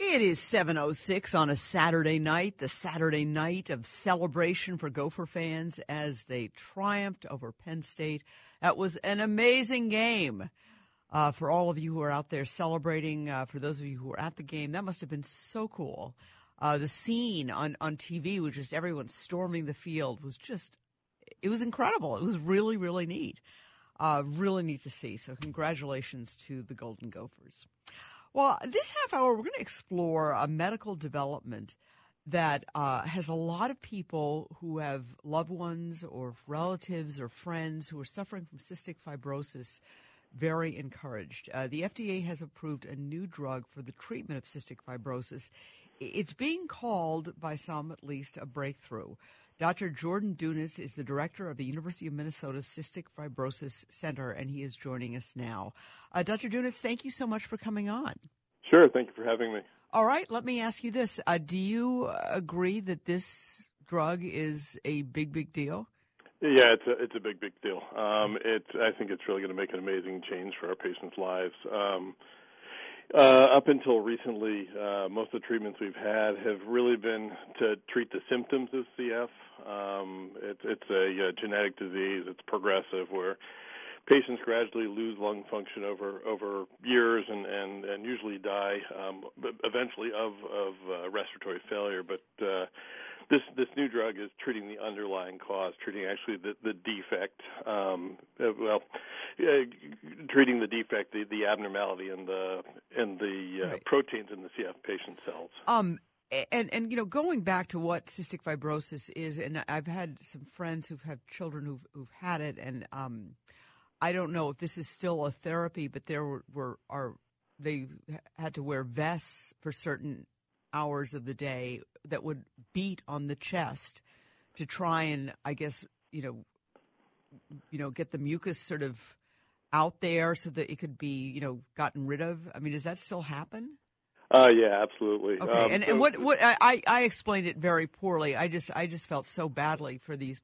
It is 7:06 on a Saturday night, the Saturday night of celebration for Gopher fans as they triumphed over Penn State. That was an amazing game. Uh, for all of you who are out there celebrating, uh, for those of you who were at the game, that must have been so cool. Uh, the scene on, on TV, with just everyone storming the field, was just, it was incredible. It was really, really neat. Uh, really neat to see. So, congratulations to the Golden Gophers. Well, this half hour, we're going to explore a medical development that uh, has a lot of people who have loved ones or relatives or friends who are suffering from cystic fibrosis very encouraged. Uh, the FDA has approved a new drug for the treatment of cystic fibrosis. It's being called, by some at least, a breakthrough. Dr. Jordan Dunitz is the director of the University of Minnesota Cystic Fibrosis Center, and he is joining us now. Uh, Dr. Dunitz, thank you so much for coming on. Sure, thank you for having me. All right, let me ask you this: uh, Do you agree that this drug is a big, big deal? Yeah, it's a it's a big big deal. Um, it's I think it's really going to make an amazing change for our patients' lives. Um, uh, up until recently, uh, most of the treatments we've had have really been to treat the symptoms of CF. Um, it, it's a, a genetic disease. It's progressive, where patients gradually lose lung function over over years and and and usually die um, eventually of of uh, respiratory failure. But uh, this this new drug is treating the underlying cause, treating actually the the defect. Um, uh, well, uh, treating the defect, the, the abnormality in the in the uh, right. proteins in the CF patient cells. Um, and and you know, going back to what cystic fibrosis is, and I've had some friends who've had children who've who've had it, and um, I don't know if this is still a therapy, but there were, were are they had to wear vests for certain hours of the day that would beat on the chest to try and I guess you know you know get the mucus sort of out there so that it could be you know gotten rid of. I mean, does that still happen? Uh, yeah, absolutely. Okay, um, and, so, and what what I I explained it very poorly. I just I just felt so badly for these,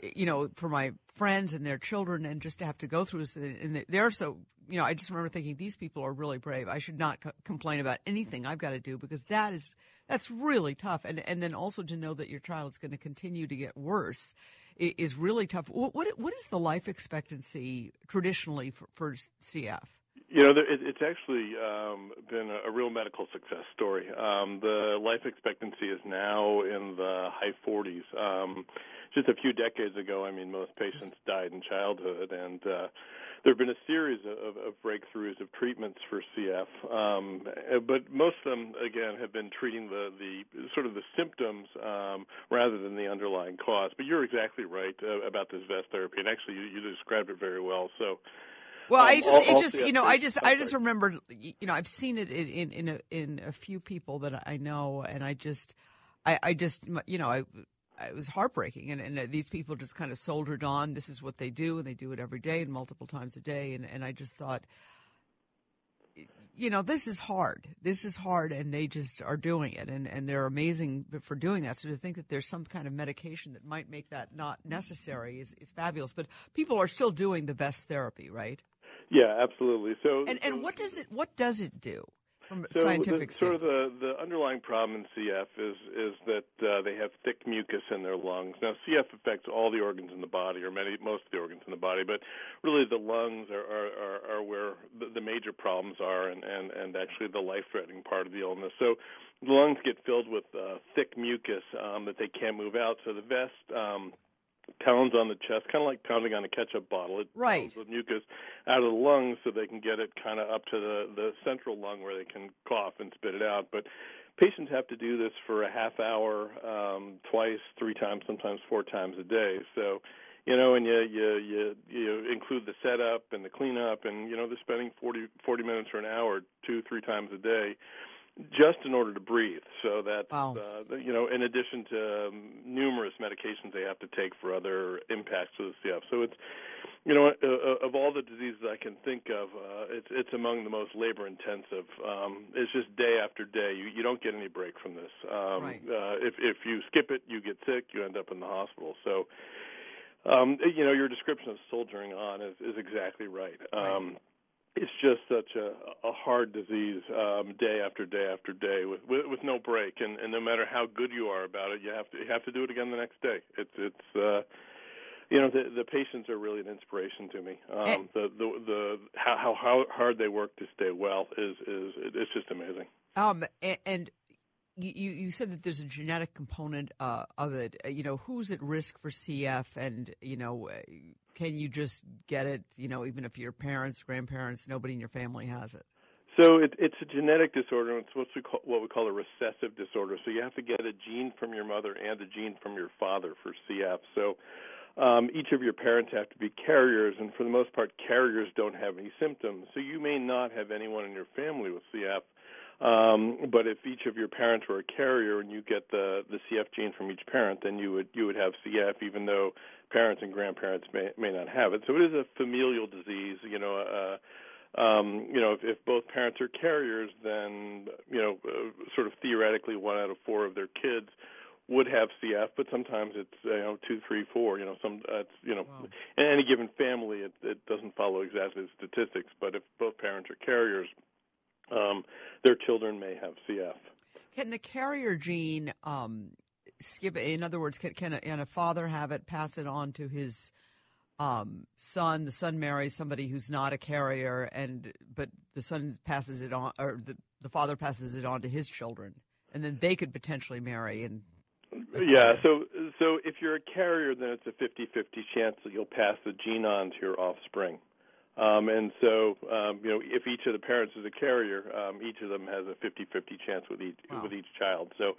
you know, for my friends and their children, and just to have to go through this. And they're so you know, I just remember thinking these people are really brave. I should not co- complain about anything I've got to do because that is that's really tough. And and then also to know that your child is going to continue to get worse is really tough. What what, what is the life expectancy traditionally for, for CF? You know, it's actually um, been a real medical success story. Um, the life expectancy is now in the high 40s. Um, just a few decades ago, I mean, most patients died in childhood, and uh, there have been a series of, of breakthroughs of treatments for CF, um, but most of them, again, have been treating the, the sort of the symptoms um, rather than the underlying cause. But you're exactly right uh, about this vest therapy, and actually, you, you described it very well. So. Well, um, I just, it just, you know, I just, I just remember, you know, I've seen it in in in a, in a few people that I know, and I just, I, I just, you know, I it was heartbreaking. And, and these people just kind of soldiered on. This is what they do, and they do it every day and multiple times a day. And, and I just thought, you know, this is hard. This is hard, and they just are doing it, and, and they're amazing for doing that. So to think that there's some kind of medication that might make that not necessary is, is fabulous. But people are still doing the best therapy, right? Yeah, absolutely. So, and and what does it what does it do? from so scientific the, sort of the, the underlying problem in CF is is that uh, they have thick mucus in their lungs. Now CF affects all the organs in the body, or many most of the organs in the body, but really the lungs are are, are, are where the, the major problems are, and, and and actually the life-threatening part of the illness. So the lungs get filled with uh, thick mucus um, that they can't move out. So the vest um, pounds on the chest, kind of like pounding on a ketchup bottle. It right. the mucus out of the lungs so they can get it kind of up to the the central lung where they can cough and spit it out. But patients have to do this for a half hour, um, twice, three times, sometimes four times a day. So, you know, and you you you you include the setup and the cleanup, and you know they're spending 40, 40 minutes or an hour, two three times a day just in order to breathe. So that Wow. uh, you know, in addition to um, numerous medications they have to take for other impacts of the CF. So it's you know, uh, uh, of all the diseases I can think of, uh, it's it's among the most labor intensive. Um, it's just day after day. You you don't get any break from this. Um, Right. uh, if if you skip it, you get sick. You end up in the hospital. So. Um, you know, your description of soldiering on is, is exactly right. Um, it's just such a, a hard disease, um, day after day after day, with, with with no break, and, and no matter how good you are about it, you have to you have to do it again the next day. It's it's uh, you know the the patients are really an inspiration to me. Um, the the the how how how hard they work to stay well is is it's just amazing. Um, and, and you you said that there's a genetic component uh, of it. Uh, You know, who's at risk for CF, and you know, uh, can you just get it? You know, even if your parents, grandparents, nobody in your family has it. So it, it's a genetic disorder. It's what we call what we call a recessive disorder. So you have to get a gene from your mother and a gene from your father for CF. So um, each of your parents have to be carriers, and for the most part, carriers don't have any symptoms. So you may not have anyone in your family with CF. Um, but if each of your parents were a carrier and you get the the CF gene from each parent, then you would you would have CF, even though parents and grandparents may may not have it. So it is a familial disease. You know, uh, um, you know, if, if both parents are carriers, then you know, uh, sort of theoretically, one out of four of their kids would have CF, but sometimes it's you know two, three, four. You know, some uh, it's you know, Wow. in any given family, it, it doesn't follow exactly the statistics. But if both parents are carriers, um, their children may have CF. Can the carrier gene um, skip? In other words, can, can, a, can a father have it, pass it on to his um, son? The son marries somebody who's not a carrier, and but the son passes it on, or the, the father passes it on to his children, and then they could potentially marry. And Yeah, so so if you're a carrier, then it's a 50-50 chance that you'll pass the gene on to your offspring. Um, and so, um, you know, if each of the parents is a carrier, um, each of them has a 50-50 chance with each Wow. with each child. So,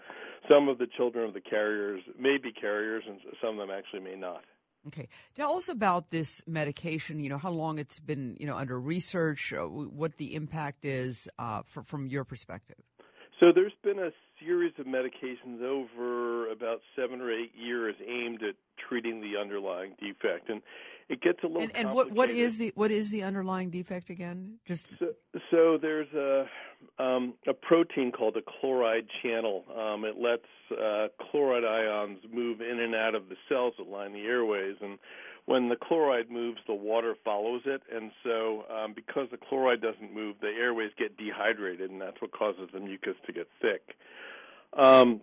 some of the children of the carriers may be carriers, and some of them actually may not. okay, tell us about this medication. You know how long it's been, you know, under research. Uh, what the impact is uh, for, from your perspective. So there's been a series of medications over about seven or eight years aimed at treating the underlying defect, and it gets a little And, and what what is the what is the underlying defect again? Just So, so there's a um, a protein called a chloride channel. Um, it lets uh, chloride ions move in and out of the cells that line the airways, and when the chloride moves, the water follows it. And so, um, because the chloride doesn't move, the airways get dehydrated, and that's what causes the mucus to get thick. Um,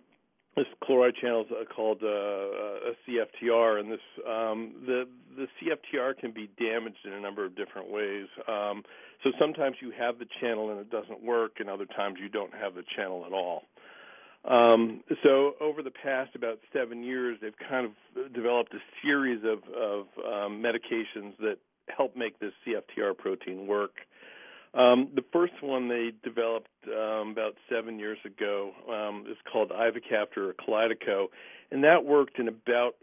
this chloride channel is uh, called uh, a CFTR, and this um, the the CFTR can be damaged in a number of different ways. Um, so sometimes you have the channel and it doesn't work, and other times you don't have the channel at all. Um, so over the past about seven years, they've kind of developed a series of, of um, medications that help make this CFTR protein work. Um, the first one they developed um, about seven years ago um, is called Ivacaftor or Kalydeco, and that worked in about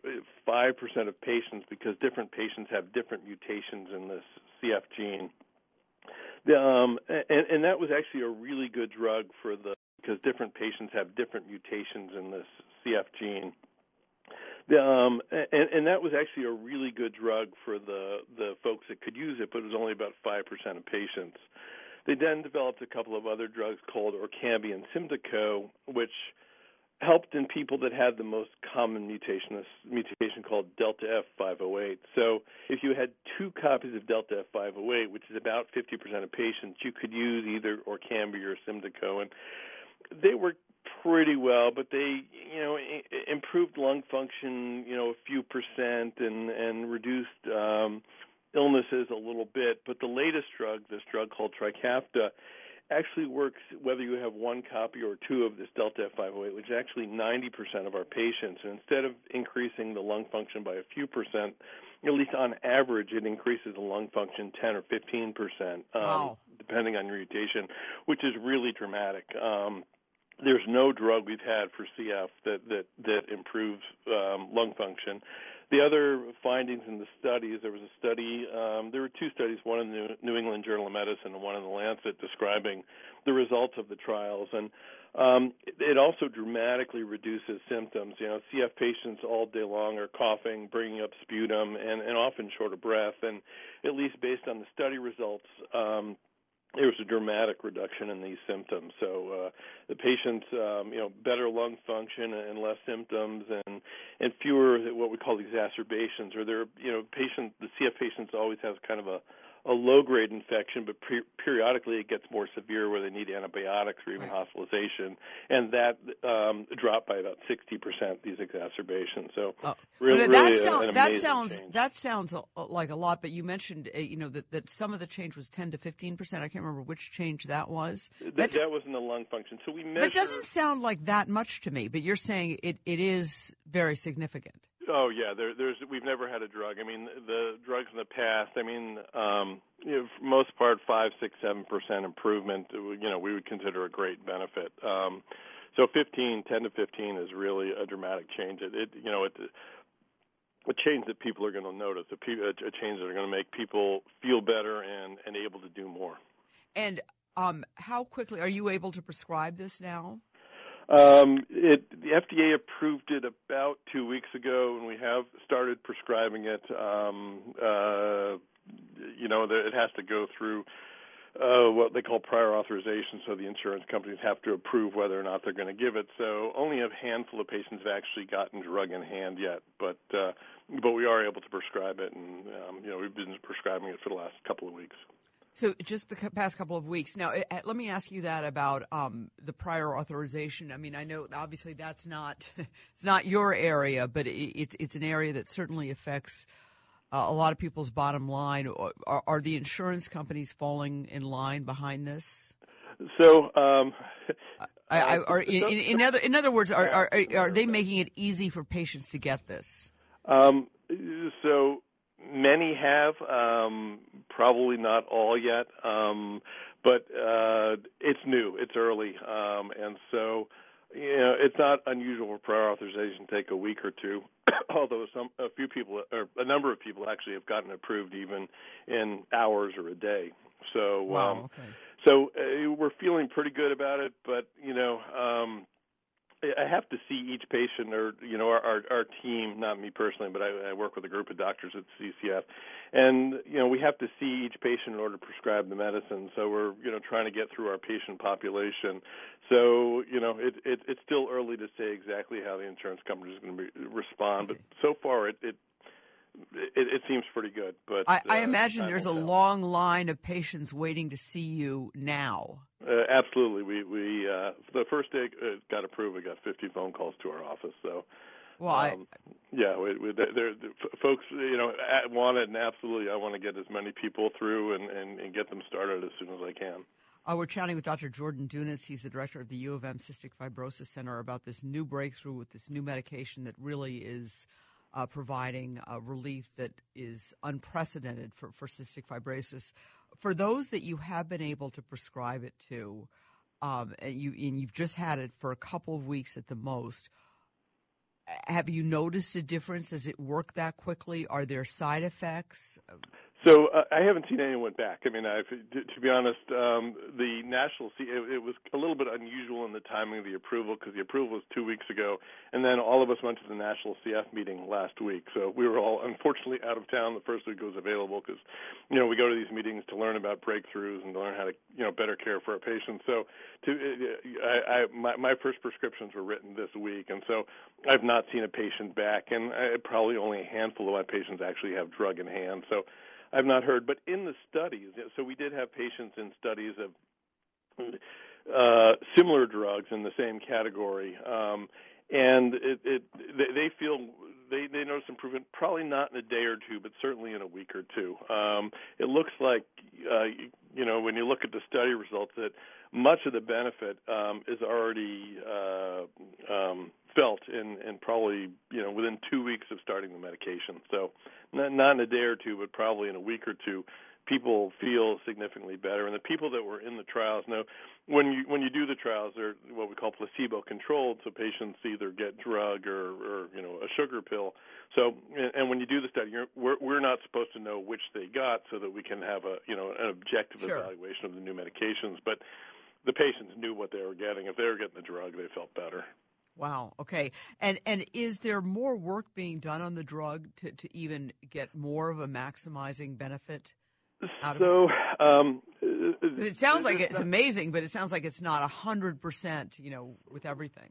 five percent of patients because different patients have different mutations in this CF gene. The, um, and, and that was actually a really good drug for the because different patients have different mutations in this CF gene. The, um, and, and that was actually a really good drug for the the folks that could use it, but it was only about five percent of patients. They then developed a couple of other drugs called Orkambi and Symdeko, which helped in people that had the most common mutation, this mutation called Delta F508. So if you had two copies of Delta F508, which is about 50% of patients, you could use either Orkambi or Symdeko, and they worked pretty well, but they, you know, i- improved lung function, you know, a few percent, and and reduced um, illnesses a little bit. But the latest drug, this drug called Trikafta, actually works whether you have one copy or two of this Delta F508, which is actually 90% of our patients. And instead of increasing the lung function by a few percent, at least on average, it increases the lung function 10 or 15 percent, um, Wow. depending on your mutation, which is really dramatic. Um, there's no drug we've had for CF that that that improves um, lung function. The other findings in the studies, there was a study, um, there were two studies, one in the New England Journal of Medicine and one in the Lancet, describing the results of the trials. And um, it also dramatically reduces symptoms. You know, CF patients all day long are coughing, bringing up sputum, and, and often short of breath. And at least based on the study results, um, there was a dramatic reduction in these symptoms. So uh, the patients, um, you know, better lung function and less symptoms, and and fewer what we call exacerbations. Or there, you know, patient the CF patients always has kind of a a low grade infection, but pre- periodically it gets more severe where they need antibiotics or even right. hospitalization, and that um, dropped by about sixty percent these exacerbations. So oh. really, that, really sound, that sounds change. that sounds like a lot. But you mentioned uh, you know that, that some of the change was ten to fifteen percent. I can't remember which change that was. That, that, that was in the lung function. So we measure. That doesn't sound like that much to me. But you're saying it, it is very significant. Oh yeah, there, there's we've never had a drug. I mean, the drugs in the past. I mean, um, you know, for most part, five, six, seven percent improvement. You know, we would consider a great benefit. Um, so 15, 10 to 15 is really a dramatic change. It, it you know, it, a change that people are going to notice, a, a change that are going to make people feel better and and able to do more. And um, how quickly are you able to prescribe this now? Um, it, the FDA approved it about two weeks ago, and we have started prescribing it. Um, uh, you know, it has to go through uh, what they call prior authorization, so the insurance companies have to approve whether or not they're going to give it. So only a handful of patients have actually gotten drug in hand yet, but uh, but we are able to prescribe it, and um, you know we've been prescribing it for the last couple of weeks. So, just the past couple of weeks. Now, eh, eh, let me ask you that about um, the prior authorization. I mean, I know obviously that's not it's not your area, but it's it's an area that certainly affects uh, a lot of people's bottom line. Are, are, the insurance companies falling in line behind this? So, um, I, I, are, in, in, other in other words, are, are are they making it easy for patients to get this? Um, so many have, um, probably not all yet, um, but uh, it's new, it's early, um, and so you know it's not unusual for prior authorization to take a week or two. although some a few people or a number of people actually have gotten approved even in hours or a day. So wow, um, okay. so uh, we're feeling pretty good about it, but you know. I have to see each patient, or you know, our our, our team, not me personally, but I, I work with a group of doctors at CCF, and you know, we have to see each patient in order to prescribe the medicine. So we're you know trying to get through our patient population. So you know, it, it it's still early to say exactly how the insurance company is going to be, respond, but so far it, it it, it, seems pretty good. But I, I uh, imagine there's a long line of patients waiting to see you now. Uh, absolutely, we we uh, the first day it got approved, we got 50 phone calls to our office. So, well, um, I, yeah, we, we, they're, they're, folks, you know, want it, and absolutely, I want to get as many people through and, and, and get them started as soon as I can. Uh, we're chatting with Dr. Jordan Dunitz. He's the director of the U of M Cystic Fibrosis Center about this new breakthrough with this new medication that really is uh, providing uh, relief that is unprecedented for, for cystic fibrosis. For those that you have been able to prescribe it to, um, and, you, and you've just had it for a couple of weeks at the most, have you noticed a difference? Does it work that quickly? Are there side effects? So uh, I haven't seen anyone back. I mean, I've, to, to be honest, um, the national it, it was a little bit unusual in the timing of the approval because the approval was two weeks ago, and then all of us went to the national CF meeting last week. So we were all unfortunately out of town the first week it was available because, you know, we go to these meetings to learn about breakthroughs and to learn how to, you know, better care for our patients. So to I, I my, my first prescriptions were written this week, and so I've not seen a patient back, and I, probably only a handful of my patients actually have drug in hand. So I've not heard, but in the studies, so we did have patients in studies of uh, similar drugs in the same category, um, and it, it they feel they they notice improvement probably not in a day or two, but certainly in a week or two. Um, it looks like uh, you know when you look at the study results that much of the benefit um, is already uh, um, felt in, in probably you know within two weeks of starting the medication. So not, not in a day or two, but probably in a week or two, people feel significantly better. And the people that were in the trials know when you when you do the trials, they're what we call placebo controlled. So patients either get drug or, or you know a sugar pill. So and when you do the study, you're, we're we're not supposed to know which they got, so that we can have a you know an objective sure. evaluation of the new medications. But the patients knew what they were getting. If they were getting the drug, they felt better. Wow. Okay. And and is there more work being done on the drug to, to even get more of a maximizing benefit? Out so, of it? Um, it sounds like it's amazing, but it sounds like it's not a hundred percent. You know, with everything.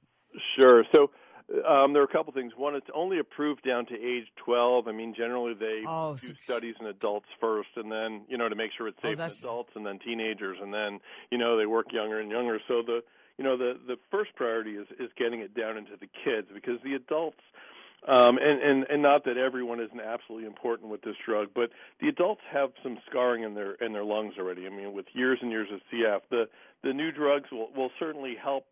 Sure. So. Um, there are a couple things. One, it's only approved down to age 12. I mean, generally they oh, do so studies in adults first, and then you know to make sure it's Oh, safe in adults, and then teenagers, and then you know they work younger and younger. So the you know the the first priority is is getting it down into the kids because the adults um and and and not that everyone isn't absolutely important with this drug but the adults have some scarring in their in their lungs already. I mean with years and years of cf the the new drugs will will certainly help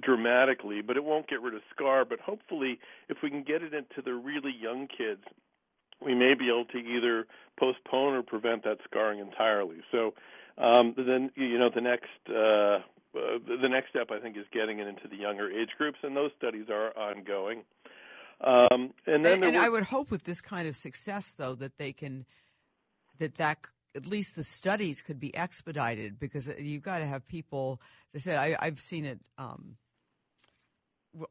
dramatically but it won't get rid of scar. But hopefully if we can get it into the really young kids we may be able to either postpone or prevent that scarring entirely. So um then you know the next uh uh, the next step, I think, is getting it into the younger age groups, and those studies are ongoing. Um, and then And, and were- I would hope with this kind of success, though, that they can that that at least the studies could be expedited because you've got to have people. I said, I, I've seen it um,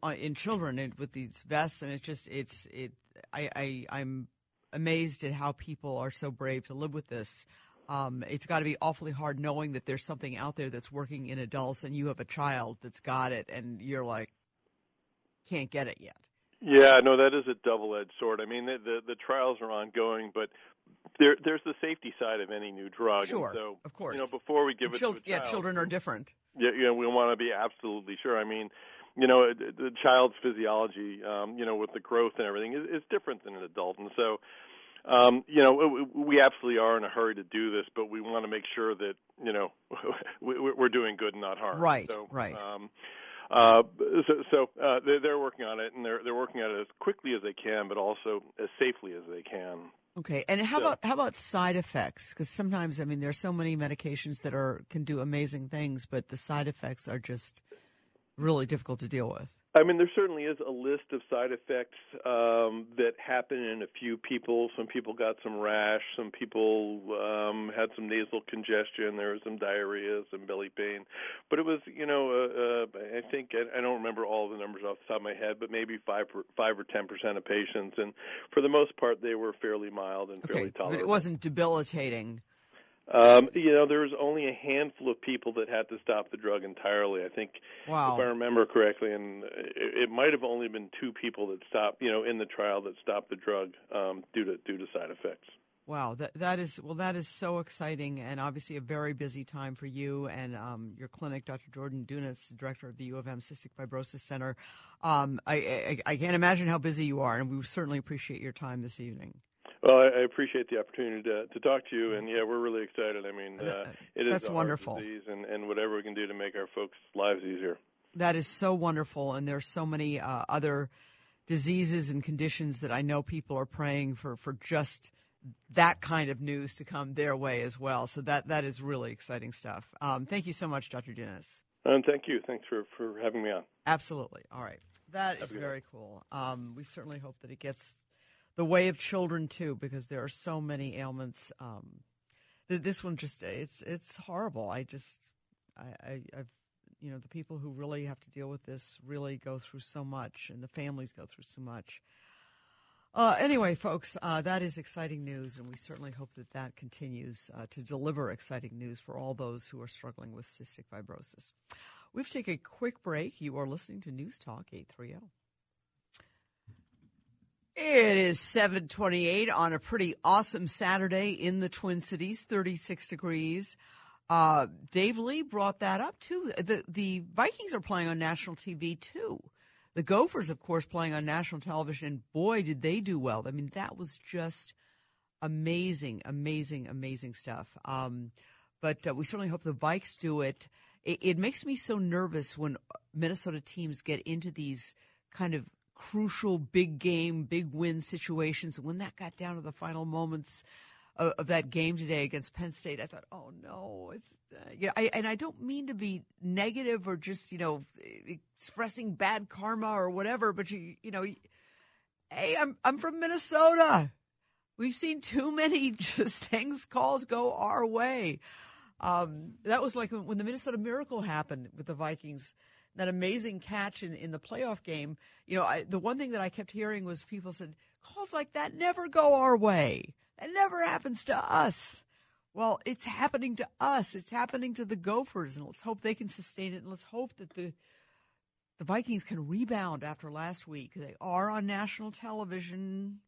uh, in children and with these vests, and it's just it's it. I, I I'm amazed at how people are so brave to live with this. Um, it's got to be awfully hard knowing that there's something out there that's working in adults, and you have a child that's got it, and you're like, can't get it yet. Yeah, no, that is a double-edged sword. I mean, the the, the trials are ongoing, but there there's the safety side of any new drug. Sure, and so, of course. You know, before we give And it chil- to a yeah, children are different. Yeah, yeah, we want to be absolutely sure. I mean, you know, the child's physiology, um, you know, with the growth and everything, is, is different than an adult, and so, um, you know, we, absolutely are in a hurry to do this, but we want to make sure that you know we, we're doing good and not harm. Right, So, right. Um, uh, so, so uh, they're, they're working on it, and they're they're working on it as quickly as they can, but also as safely as they can. Okay, and how So- about how about side effects? Because sometimes, I mean, there's so many medications that are can do amazing things, but the side effects are just really difficult to deal with. I mean, there certainly is a list of side effects um, that happen in a few people. Some people got some rash. Some people um, had some nasal congestion. There was some diarrhea, some belly pain. But it was, you know, uh, uh, I think I, I don't remember all the numbers off the top of my head, but maybe five, per, five or ten percent of patients, and for the most part, they were fairly mild and fairly Okay, but tolerable. it wasn't debilitating. Um, you know, there was only a handful of people that had to stop the drug entirely. I think, Wow. if I remember correctly, and it, it might have only been two people that stopped, you know, in the trial that stopped the drug um, due to due to side effects. Wow, that that is well, that is so exciting, and obviously a very busy time for you and um, your clinic, Dr. Jordan Dunitz, director of the U of M Cystic Fibrosis Center. Um, I, I I can't imagine how busy you are, and we certainly appreciate your time this evening. Well, I, I appreciate the opportunity to to talk to you, and yeah, we're really excited. I mean, uh, it is That's a wonderful. disease, and and whatever we can do to make our folks' lives easier. That is so wonderful, and there's so many uh, other diseases and conditions that I know people are praying for for just that kind of news to come their way as well. So that that is really exciting stuff. Um, thank you so much, Dr. Dennis. And thank you. Thanks for for having me on. Absolutely. All right, that is a good very cool. Um, we certainly hope that it gets the way of children too, because there are so many ailments. Um, th- this one just it's it's horrible. I just I, I I've you know the people who really have to deal with this really go through so much, and the families go through so much. Uh, anyway, folks, uh, that is exciting news, and we certainly hope that that continues uh, to deliver exciting news for all those who are struggling with cystic fibrosis. We've taken a quick break. You are listening to News Talk 830. It is 728 on a pretty awesome Saturday in the Twin Cities, 36 degrees. Uh, Dave Lee brought that up too. The, the Vikings are playing on national TV too. The Gophers, of course, playing on national television, and boy, did they do well. I mean, that was just amazing, amazing, amazing stuff. Um, but uh, we certainly hope the Vikes do it. it. It makes me so nervous when Minnesota teams get into these kind of crucial big game, big win situations. When that got down to the final moments of, of, that game today against Penn State, I thought, oh no, it's uh, yeah. I, and I don't mean to be negative or just you know expressing bad karma or whatever, but you you know, hey, I'm I'm from Minnesota. We've seen too many just things calls go our way. Um, that was like when the Minnesota Miracle happened with the Vikings that amazing catch in, in the playoff game, you know, I, the one thing that I kept hearing was people said, calls like that never go our way. It never happens to us. Well, it's happening to us. It's happening to the Gophers, and let's hope they can sustain it. And let's hope that the the Vikings can rebound after last week. They are on national television.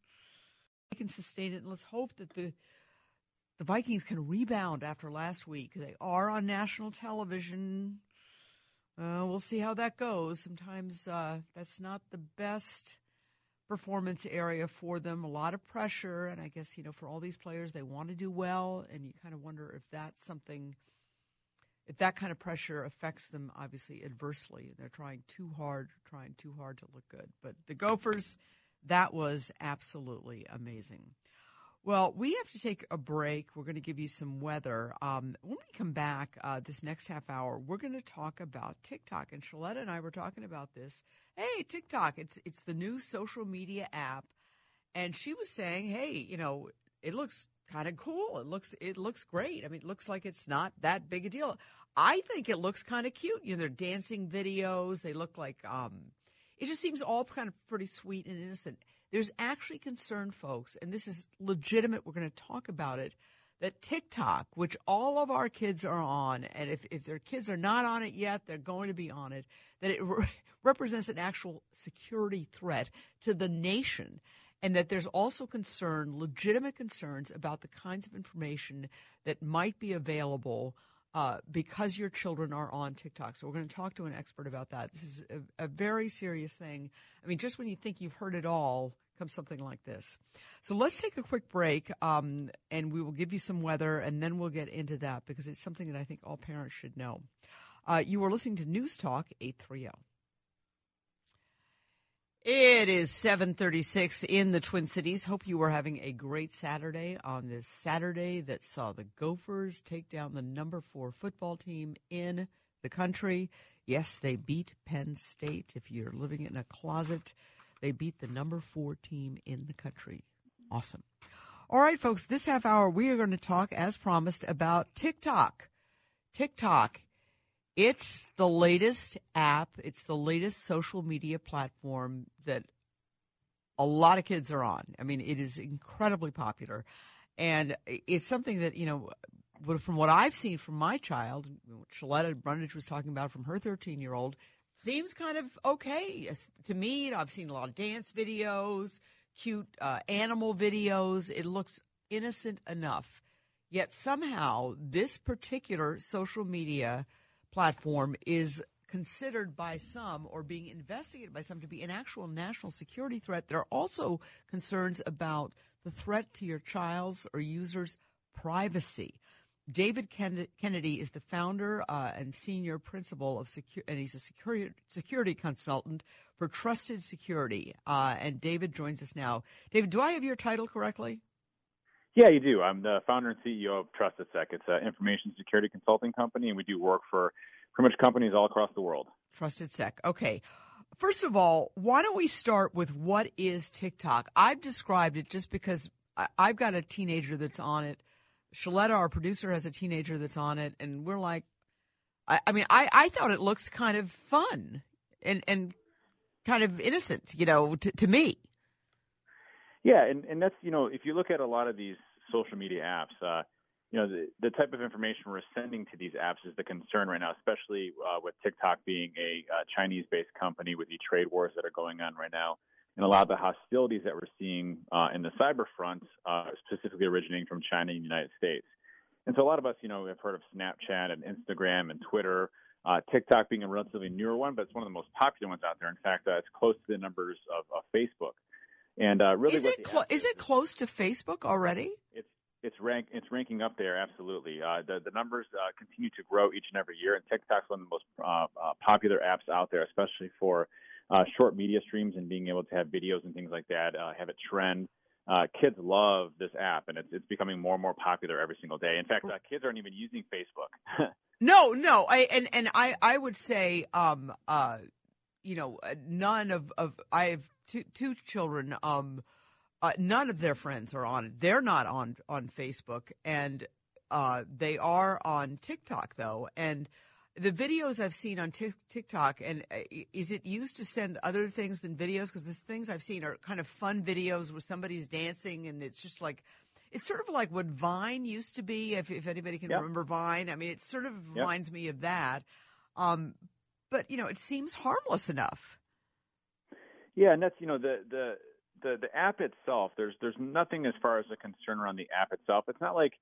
They can sustain it, and let's hope that the the Vikings can rebound after last week. They are on national television. Uh, we'll see how that goes. Sometimes uh, that's not the best performance area for them. A lot of pressure, and I guess you know for all these players, they want to do well, and you kind of wonder if that's something, if that kind of pressure affects them obviously adversely. They're trying too hard, trying too hard to look good. But the Gophers, that was absolutely amazing. Well, we have to take a break. We're going to give you some weather. Um, when we come back uh, this next half hour, we're going to talk about TikTok. And Shaletta and I were talking about this. Hey, TikTok! It's it's the new social media app, and she was saying, hey, you know, it looks kind of cool. It looks it looks great. I mean, it looks like it's not that big a deal. I think it looks kind of cute. You know, they're dancing videos. They look like um, it just seems all kind of pretty sweet and innocent. There's actually concern, folks, and this is legitimate. We're going to talk about it. That TikTok, which all of our kids are on, and if, if their kids are not on it yet, they're going to be on it, that it re- represents an actual security threat to the nation and that there's also concern, legitimate concerns about the kinds of information that might be available uh, because your children are on TikTok. So we're going to talk to an expert about that. This is a, a, very serious thing. I mean, just when you think you've heard it all, comes something like this. So let's take a quick break, um, and we will give you some weather, and then we'll get into that because it's something that I think all parents should know. Uh, you are listening to News Talk 830. It is 736 in the Twin Cities. Hope you are having a great Saturday on this Saturday that saw the Gophers take down the number four football team in the country. Yes, they beat Penn State. If you're living in a closet, they beat the number four team in the country. Awesome. All right, folks, this half hour we are going to talk, as promised, about TikTok. TikTok. It's the latest app, it's the latest social media platform that a lot of kids are on. I mean, it is incredibly popular. And it's something that, you know, from what I've seen from my child, Shaletta Brundage was talking about from her 13 year old, seems kind of okay to me. I've seen a lot of dance videos, cute uh, animal videos. It looks innocent enough. Yet somehow, this particular social media platform is considered by some or being investigated by some to be an actual national security threat. There are also concerns about the threat to your child's or user's privacy. David Kennedy is the founder uh, and senior principal of secure, and he's a security security consultant for Trusted Security. Uh, and David joins us now. David, do I have your title correctly? Yeah, you do. I'm the founder and CEO of Trusted Sec. It's an information security consulting company, and we do work for pretty much companies all across the world. Trusted Sec. Okay. First of all, why don't we start with what is TikTok? I've described it just because I've got a teenager that's on it Shaletta, our producer, has a teenager that's on it, and we're like, I, I mean, I, I thought it looks kind of fun and and kind of innocent, you know, to, to me. Yeah, and and that's you know, if you look at a lot of these social media apps, uh, you know, the, the type of information we're sending to these apps is the concern right now, especially uh, with TikTok being a uh, Chinese-based company with the trade wars that are going on right now and a lot of the hostilities that we're seeing uh, in the cyber front, uh, specifically originating from China and the United States. And so a lot of us, you know, have heard of Snapchat and Instagram and Twitter, uh, TikTok being a relatively newer one, but it's one of the most popular ones out there. In fact, uh, it's close to the numbers of, of Facebook. And uh, really, is it clo- is it close to Facebook already? It's it's rank it's ranking up there absolutely. Uh, the the numbers uh, continue to grow each and every year, and TikTok's one of the most uh, uh, popular apps out there, especially for uh, short media streams and being able to have videos and things like that, uh, have it trend. uh, kids love this app, and it's it's becoming more and more popular every single day. In fact, uh, kids aren't even using Facebook. no, no, I and and I I would say, um, uh, you know, uh, none of of I have two two children. Um, uh, none of their friends are on. They're not on on Facebook, and uh, they are on TikTok though, and the videos I've seen on TikTok, and uh, is it used to send other things than videos? Because the things I've seen are kind of fun videos where somebody's dancing, and it's just like it's sort of like what Vine used to be. If, if anybody can yep. remember Vine, I mean, it sort of yep. reminds me of that. Um, but you know, it seems harmless enough. Yeah, and that's you know the the the the app itself. There's there's nothing as far as a concern around the app itself. It's not like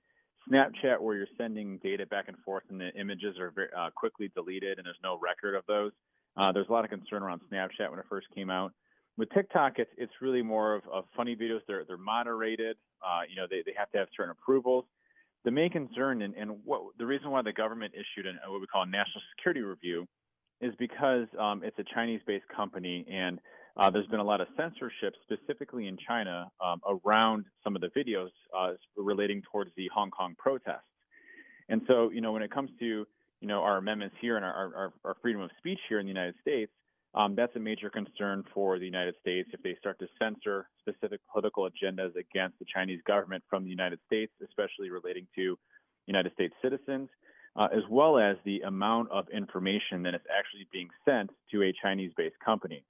Snapchat where you're sending data back and forth and the images are very, uh, quickly deleted and there's no record of those. Uh, there's a lot of concern around Snapchat when it first came out. With TikTok, it's it's really more of, of funny videos. They're they're moderated. Uh, you know, they, they have to have certain approvals. The main concern and, and what the reason why the government issued an, what we call a national security review is because um, it's a Chinese-based company and uh, there's been a lot of censorship, specifically in China, um, around some of the videos uh, relating towards the Hong Kong protests. And so, you know, when it comes to you know our amendments here and our, our, our freedom of speech here in the United States, um, that's a major concern for the United States if they start to censor specific political agendas against the Chinese government from the United States, especially relating to United States citizens, uh, as well as the amount of information that is actually being sent to a Chinese-based company.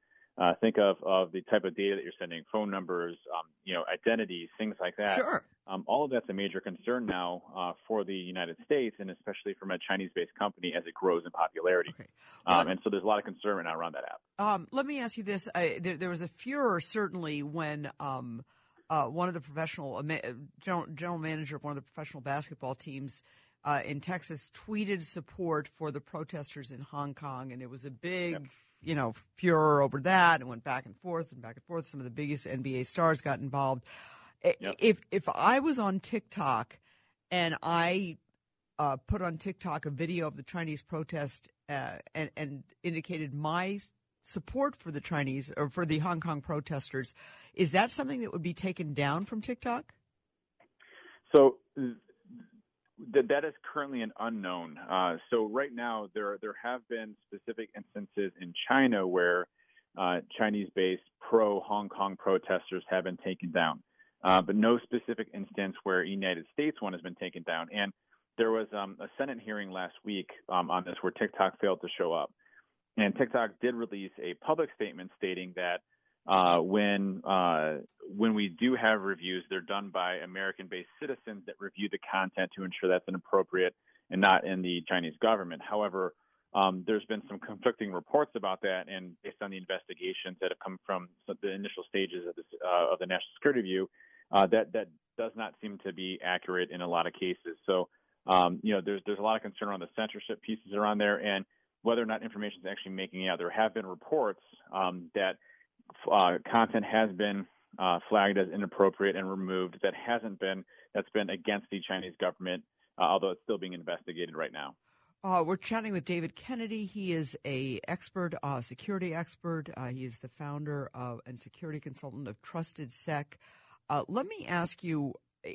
Uh, think of, of the type of data that you're sending, phone numbers, um, you know, identities, things like that. Sure. Um, all of that's a major concern now uh, for the United States, and especially from a Chinese-based company as it grows in popularity. Okay. Well, um, and so there's a lot of concern right now around that app. Um, let me ask you this: I, there, there, was a furor certainly when. Um, uh, one of the professional uh, general, general manager of one of the professional basketball teams uh, in Texas tweeted support for the protesters in Hong Kong, and it was a big yep you know, furor over that and went back and forth and back and forth. Some of the biggest NBA stars got involved. Yep. If if I was on TikTok and I uh, put on TikTok a video of the Chinese protest uh, and, and indicated my support for the Chinese or for the Hong Kong protesters, is that something that would be taken down from TikTok? So that that is currently an unknown. Uh, so right now there there have been specific instances in China where uh, Chinese-based pro Hong Kong protesters have been taken down, uh, but no specific instance where United States one has been taken down. And there was um, a Senate hearing last week um, on this where TikTok failed to show up, and TikTok did release a public statement stating that uh, when uh, when we do have reviews, they're done by American-based citizens that review the content to ensure that's inappropriate and not in the Chinese government. However, um, there's been some conflicting reports about that, and based on the investigations that have come from the initial stages of, this, uh, of the national security review, uh, that that does not seem to be accurate in a lot of cases. So, um, you know, there's there's a lot of concern around the censorship pieces around there, and whether or not information is actually making out. There have been reports um, that uh, content has been uh, flagged as inappropriate and removed that hasn't been that's been against the Chinese government, uh, although it's still being investigated right now. Uh, we're chatting with David Kennedy. He is a expert, uh, security expert. Uh, he is the founder of, and security consultant of Trusted Sec. Uh, let me ask you: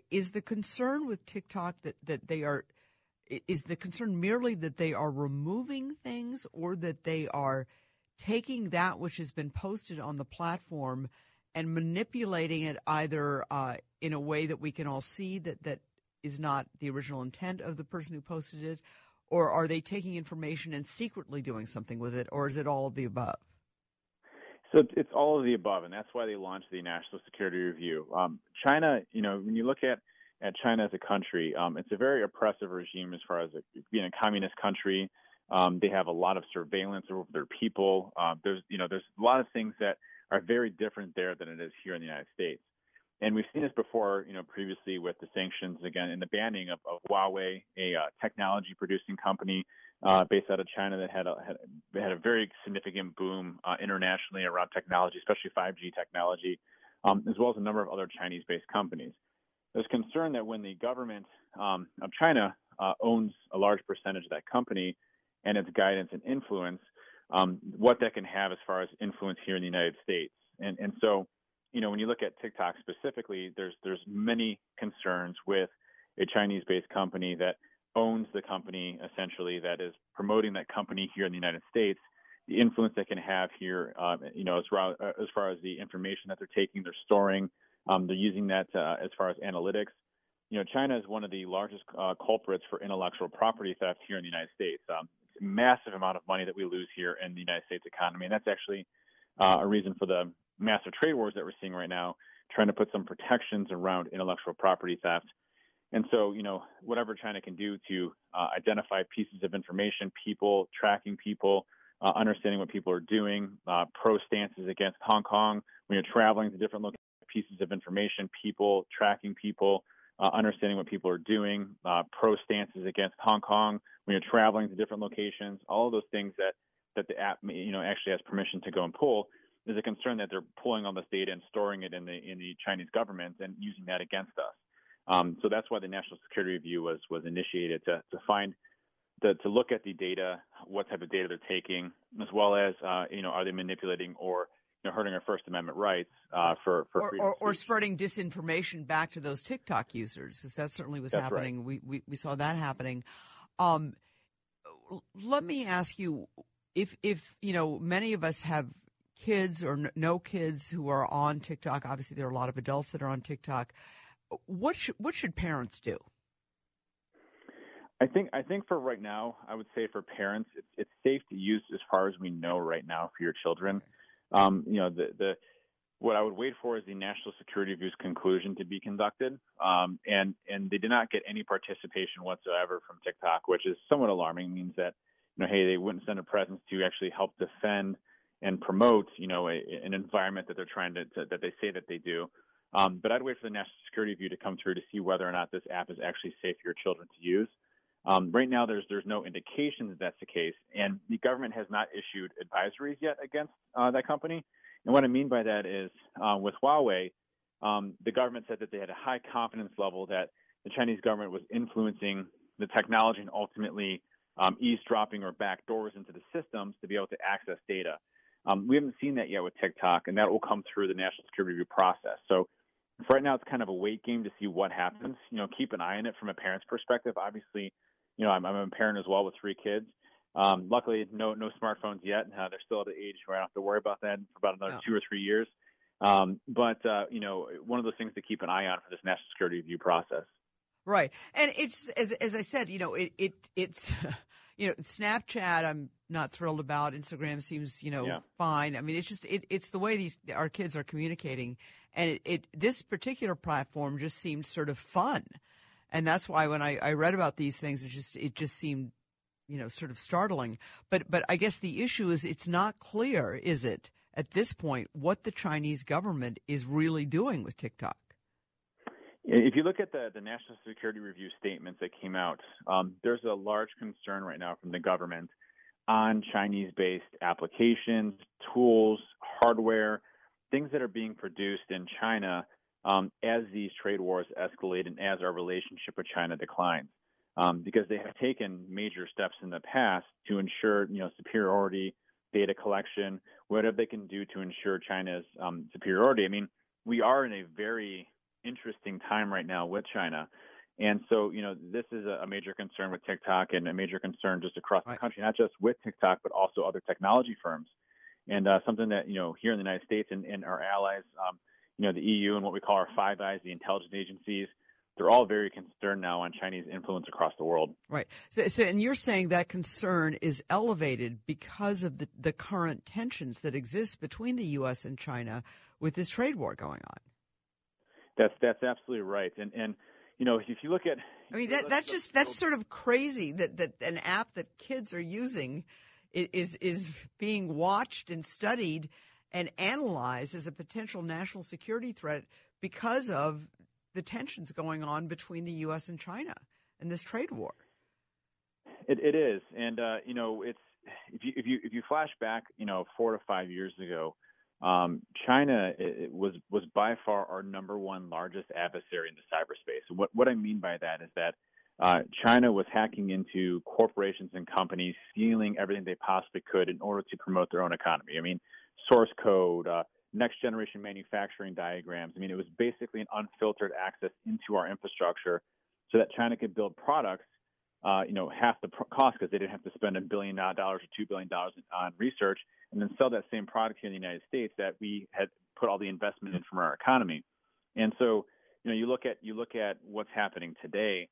Is the concern with TikTok that that they are? Is the concern merely that they are removing things, or that they are taking that which has been posted on the platform and manipulating it either uh, in a way that we can all see that that is not the original intent of the person who posted it, or are they taking information and secretly doing something with it, or is it all of the above? So it's all of the above, and that's why they launched the National Security Review. Um, China, you know, when you look at at China as a country, um, it's a very oppressive regime as far as being a communist country. Um, they have a lot of surveillance over their people. Uh, there's, you know, there's a lot of things that are very different there than it is here in the United States. And we've seen this before, you know, previously with the sanctions again and the banning of, of Huawei, a uh, technology producing company uh, based out of China that had a, had, had a very significant boom uh, internationally around technology, especially 5G technology, um, as well as a number of other Chinese based companies. There's concern that when the government um, of China uh, owns a large percentage of that company, and its guidance and influence, um, what that can have as far as influence here in the United States. And, and so you know, when you look at TikTok specifically, there's there's many concerns with a Chinese-based company that owns the company essentially that is promoting that company here in the United States. The influence they can have here, um, you know, as far, as far as the information that they're taking, they're storing, um, they're using that uh, as far as analytics. You know, China is one of the largest uh, culprits for intellectual property theft here in the United States. Um, massive amount of money that we lose here in the United States economy, and that's actually uh, a reason for the massive trade wars that we're seeing right now, trying to put some protections around intellectual property theft. And so, you know, whatever China can do to uh, identify pieces of information, people, tracking people, uh, understanding what people are doing, uh, pro stances against Hong Kong, when you're traveling to different locations, pieces of information, people, tracking people, uh, understanding what people are doing, uh, pro stances against Hong Kong, when you're traveling to different locations, all of those things that, that the app, you know, actually has permission to go and pull there's a concern that they're pulling all this data and storing it in the in the Chinese government and using that against us. Um, so that's why the national security review was was initiated to to find the, to look at the data, what type of data they're taking, as well as uh, you know are they manipulating or you know, hurting our First Amendment rights uh, for for or, or, or, spreading disinformation back to those TikTok users, because that certainly was That's happening. Right. We, we we saw that happening. Um, let me ask you if if you know many of us have kids or no kids who are on TikTok. Obviously, there are a lot of adults that are on TikTok. What should, what should parents do? I think I think for right now, I would say for parents, it's it's safe to use as far as we know right now for your children. Um, you know, the the what I would wait for is the national security review's conclusion to be conducted, um, and and they did not get any participation whatsoever from TikTok, which is somewhat alarming. It means that you know, hey, they wouldn't send a presence to actually help defend and promote, you know, a, an environment that they're trying to, to, that they say that they do. Um, but I'd wait for the national security review to come through to see whether or not this app is actually safe for your children to use. Um, right now, there's there's no indication that that's the case, and the government has not issued advisories yet against uh, that company. And what I mean by that is, uh, with Huawei, um, the government said that they had a high confidence level that the Chinese government was influencing the technology and ultimately um, eavesdropping or backdoors into the systems to be able to access data. Um, we haven't seen that yet with TikTok, and that will come through the national security review process. So for right now, it's kind of a wait game to see what happens. You know, keep an eye on it from a parent's perspective. Obviously, you know, I'm, I'm a parent as well with three kids. Um, luckily, no no smartphones yet. Uh, they're still at the age where I don't have to worry about that for about another two or three years. Um, but uh, you know, one of those things to keep an eye on for this national security review process. Right, and it's as as I said, you know, it it it's you know, Snapchat. I'm not thrilled about. Instagram seems, you know, yeah. fine. I mean, it's just it, it's the way these our kids are communicating, and it, it this particular platform just seemed sort of fun, and that's why when I, I read about these things, it just it just seemed, you know, sort of startling. But but I guess the issue is it's not clear, is it, at this point, what the Chinese government is really doing with TikTok. If you look at the, the National Security Review statements that came out, um, there's a large concern right now from the government on Chinese based applications, tools, hardware, things that are being produced in China um, as these trade wars escalate and as our relationship with China declines. Um, because they have taken major steps in the past to ensure, you know, superiority, data collection, whatever they can do to ensure China's um, superiority. I mean, we are in a very interesting time right now with China. And so, you know, this is a major concern with TikTok and a major concern just across the country, not just with TikTok, but also other technology firms. And uh, something that, you know, here in the United States and, and our allies, um, you know, the EU and what we call our Five Eyes, the intelligence agencies, they're all very concerned now on Chinese influence across the world. Right. So, so, and you're saying that concern is elevated because of the, the current tensions that exist between the U.S. and China with this trade war going on. That's that's absolutely right. And and you know, if you look at, I mean, that, that's just that's sort of crazy that that an app that kids are using is is being watched and studied and analyze as a potential national security threat because of the tensions going on between the U.S. and China and this trade war. It, it is, and uh, you know, it's if you if you if you flash back, you know, four to five years ago, um, China was was by far our number one largest adversary in the cyberspace. What what I mean by that is that uh, China was hacking into corporations and companies, stealing everything they possibly could in order to promote their own economy. I mean, source code, uh, next generation manufacturing diagrams. I mean, it was basically an unfiltered access into our infrastructure so that China could build products, uh, you know, half the cost because they didn't have to spend a billion dollars or two billion dollars on research and then sell that same product here in the United States that we had put all the investment in from our economy. And so, you know, you look at you look at what's happening today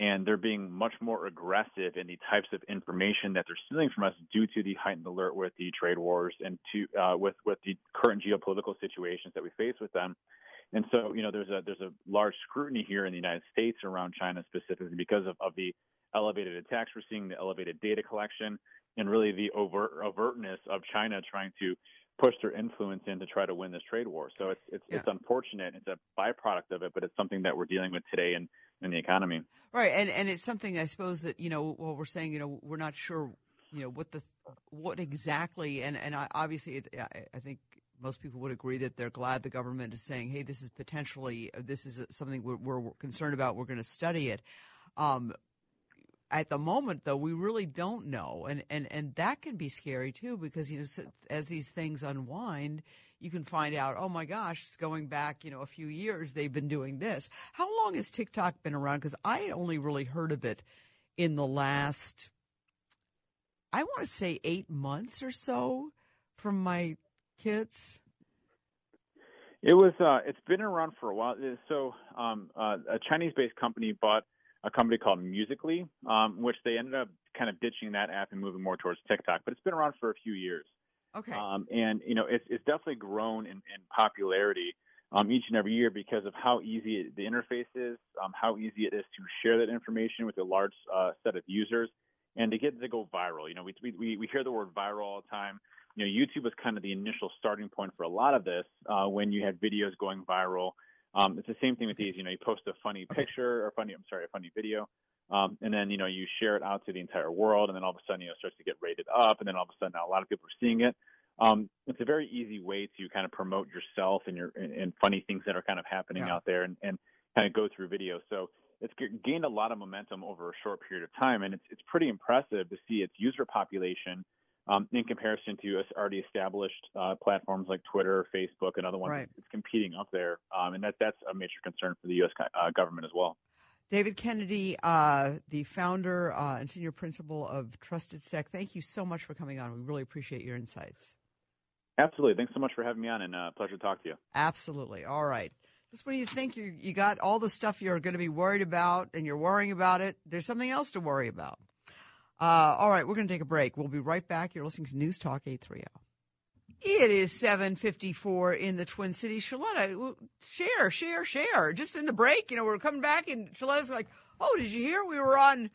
and they're being much more aggressive in the types of information that they're stealing from us due to the heightened alert with the trade wars and to uh, with with the current geopolitical situations that we face with them. And so, you know, there's a there's a large scrutiny here in the United States around China specifically because of, of the elevated attacks we're seeing, the elevated data collection, and really the overt overtness of China trying to push their influence in to try to win this trade war. So it's it's, yeah. it's unfortunate. It's a byproduct of it, but it's something that we're dealing with today in, in the economy. Right, and and it's something I suppose that you know, while we're saying you know we're not sure, you know, what the what exactly, and and I, obviously it, I, I think most people would agree that they're glad the government is saying, hey, this is potentially this is something we're, we're concerned about. We're going to study it. Um, at the moment though we really don't know and and and that can be scary too because you know as these things unwind you can find out oh my gosh it's going back you know a few years they've been doing this how long has tiktok been around because i only really heard of it in the last i want to say eight months or so from my kids it was uh it's been around for a while so um uh, a chinese based company bought a company called Musical.ly, um, which they ended up kind of ditching that app and moving more towards TikTok. But it's been around for a few years. Okay. Um, and you know, it's, it's definitely grown in, in popularity um, each and every year because of how easy it, the interface is, um, how easy it is to share that information with a large uh, set of users, and to get it to go viral. You know, we, we we hear the word viral all the time. You know, YouTube was kind of the initial starting point for a lot of this uh, when you had videos going viral. Um, it's the same thing with these. You know, you post a funny picture or funny, I'm sorry, a funny video, um, and then you know you share it out to the entire world, and then all of a sudden you know it starts to get rated up, and then all of a sudden now a lot of people are seeing it. Um, it's a very easy way to kind of promote yourself and your and, and funny things that are kind of happening yeah. out there, and, and kind of go through videos. So it's gained a lot of momentum over a short period of time, and it's it's pretty impressive to see its user population um, in comparison to already established uh, platforms like Twitter, Facebook, and other ones. Right. It's competing up there, um, and that that's a major concern for the U.S. Uh, government as well. David Kennedy, uh, the founder uh, and senior principal of TrustedSec, thank you so much for coming on. We really appreciate your insights. Absolutely. Thanks so much for having me on, and uh, pleasure to talk to you. Absolutely. All right. Just when you think you you got all the stuff you're going to be worried about, and you're worrying about it, there's something else to worry about. Uh, all right, we're going to take a break. We'll be right back. You're listening to News Talk 830. It is 754 in the Twin Cities. Shaletta, share, share, share. Just in the break, you know, we're coming back and Shaletta's like, oh, did you hear we were on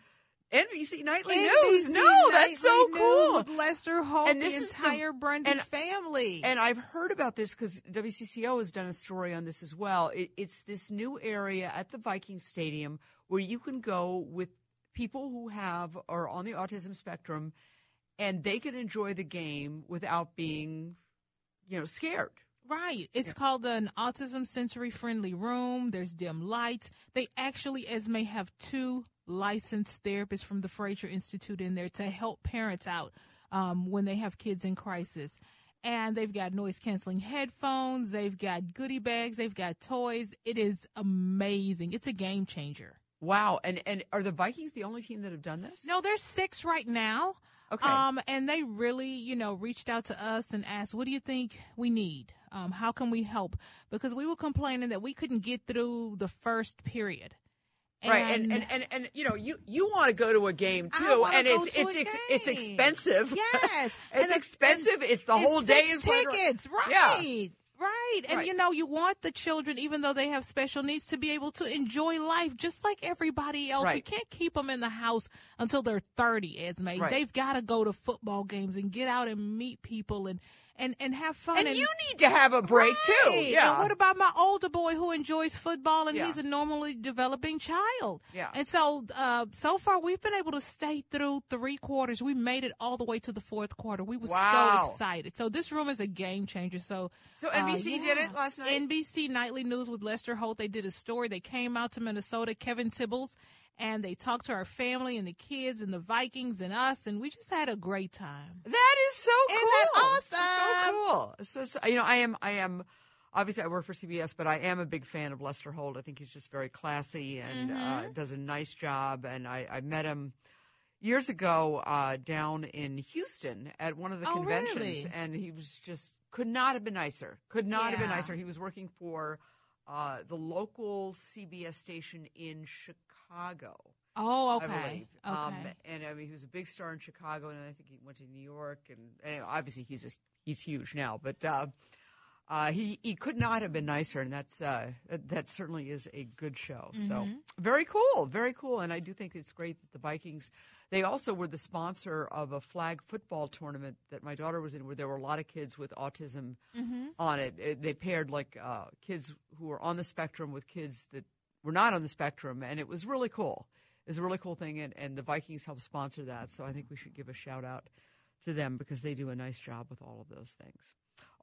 NBC Nightly NBC News? No, that's so cool. With Lester Holt, and this the entire the, Brundy and, family. And I've heard about this because WCCO has done a story on this as well. It, it's this new area at the Viking Stadium where you can go with people who have are on the autism spectrum and they can enjoy the game without being you know scared Right. It's yeah. called an autism sensory friendly room. There's dim lights. They actually, Esme, have two licensed therapists from the Fraser Institute in there to help parents out um, when they have kids in crisis. And they've got noise canceling headphones. They've got goodie bags. They've got toys. It is amazing. It's a game changer. Wow. And and are the Vikings the only team that have done this? No, there's six right now. Okay. Um, and they really, you know, reached out to us and asked, "What do you think we need? Um, how can we help?" Because we were complaining that we couldn't get through the first period. And right, and, and and and you know, you you want to go to a game too, and it's it's it's, it's expensive. Yes, it's expensive. It's the whole day is tickets, right? Yeah. Right. And right. you know, you want the children, even though they have special needs, to be able to enjoy life just like everybody else. Right. We can't keep them in the house until they're 30, Esme. Right. They've got to go to football games and get out and meet people and and and have fun. And, and you need to have a break right. too. Yeah. And what about my older boy who enjoys football and yeah. he's a normally developing child? Yeah. And so uh, so far we've been able to stay through three quarters. We made it all the way to the fourth quarter. We were wow. so excited. So this room is a game changer. So so NBC uh, yeah. did it last night. NBC Nightly News with Lester Holt. They did a story. They came out to Minnesota. Kevin Tibbles and they talked to our family and the kids and the Vikings and us, and we just had a great time. That is so cool. Isn't that awesome? So cool. So, so, you know, I am, I am. Obviously, I work for CBS, but I am a big fan of Lester Holt. I think he's just very classy and uh, Mm-hmm. does a nice job. And I, I met him years ago uh, down in Houston at one of the Oh, conventions, really? and he was just could not have been nicer. Could not have been nicer. He was working for uh, the local CBS station in Chicago. Oh, I okay. believe. Okay. Um, and I mean, he was a big star in Chicago, and I think he went to New York, and, and obviously he's a, he's huge now. But uh, uh, he he could not have been nicer, and that's uh, that, that certainly is a good show. So Mm-hmm. very cool, very cool, and I do think it's great that the Vikings. They also were the sponsor of a flag football tournament that my daughter was in, where there were a lot of kids with autism Mm-hmm. on it. It- They paired like uh, kids who were on the spectrum with kids that were not on the spectrum, and it was really cool. It was a really cool thing, and, and the Vikings helped sponsor that. So I think we should give a shout out to them because they do a nice job with all of those things.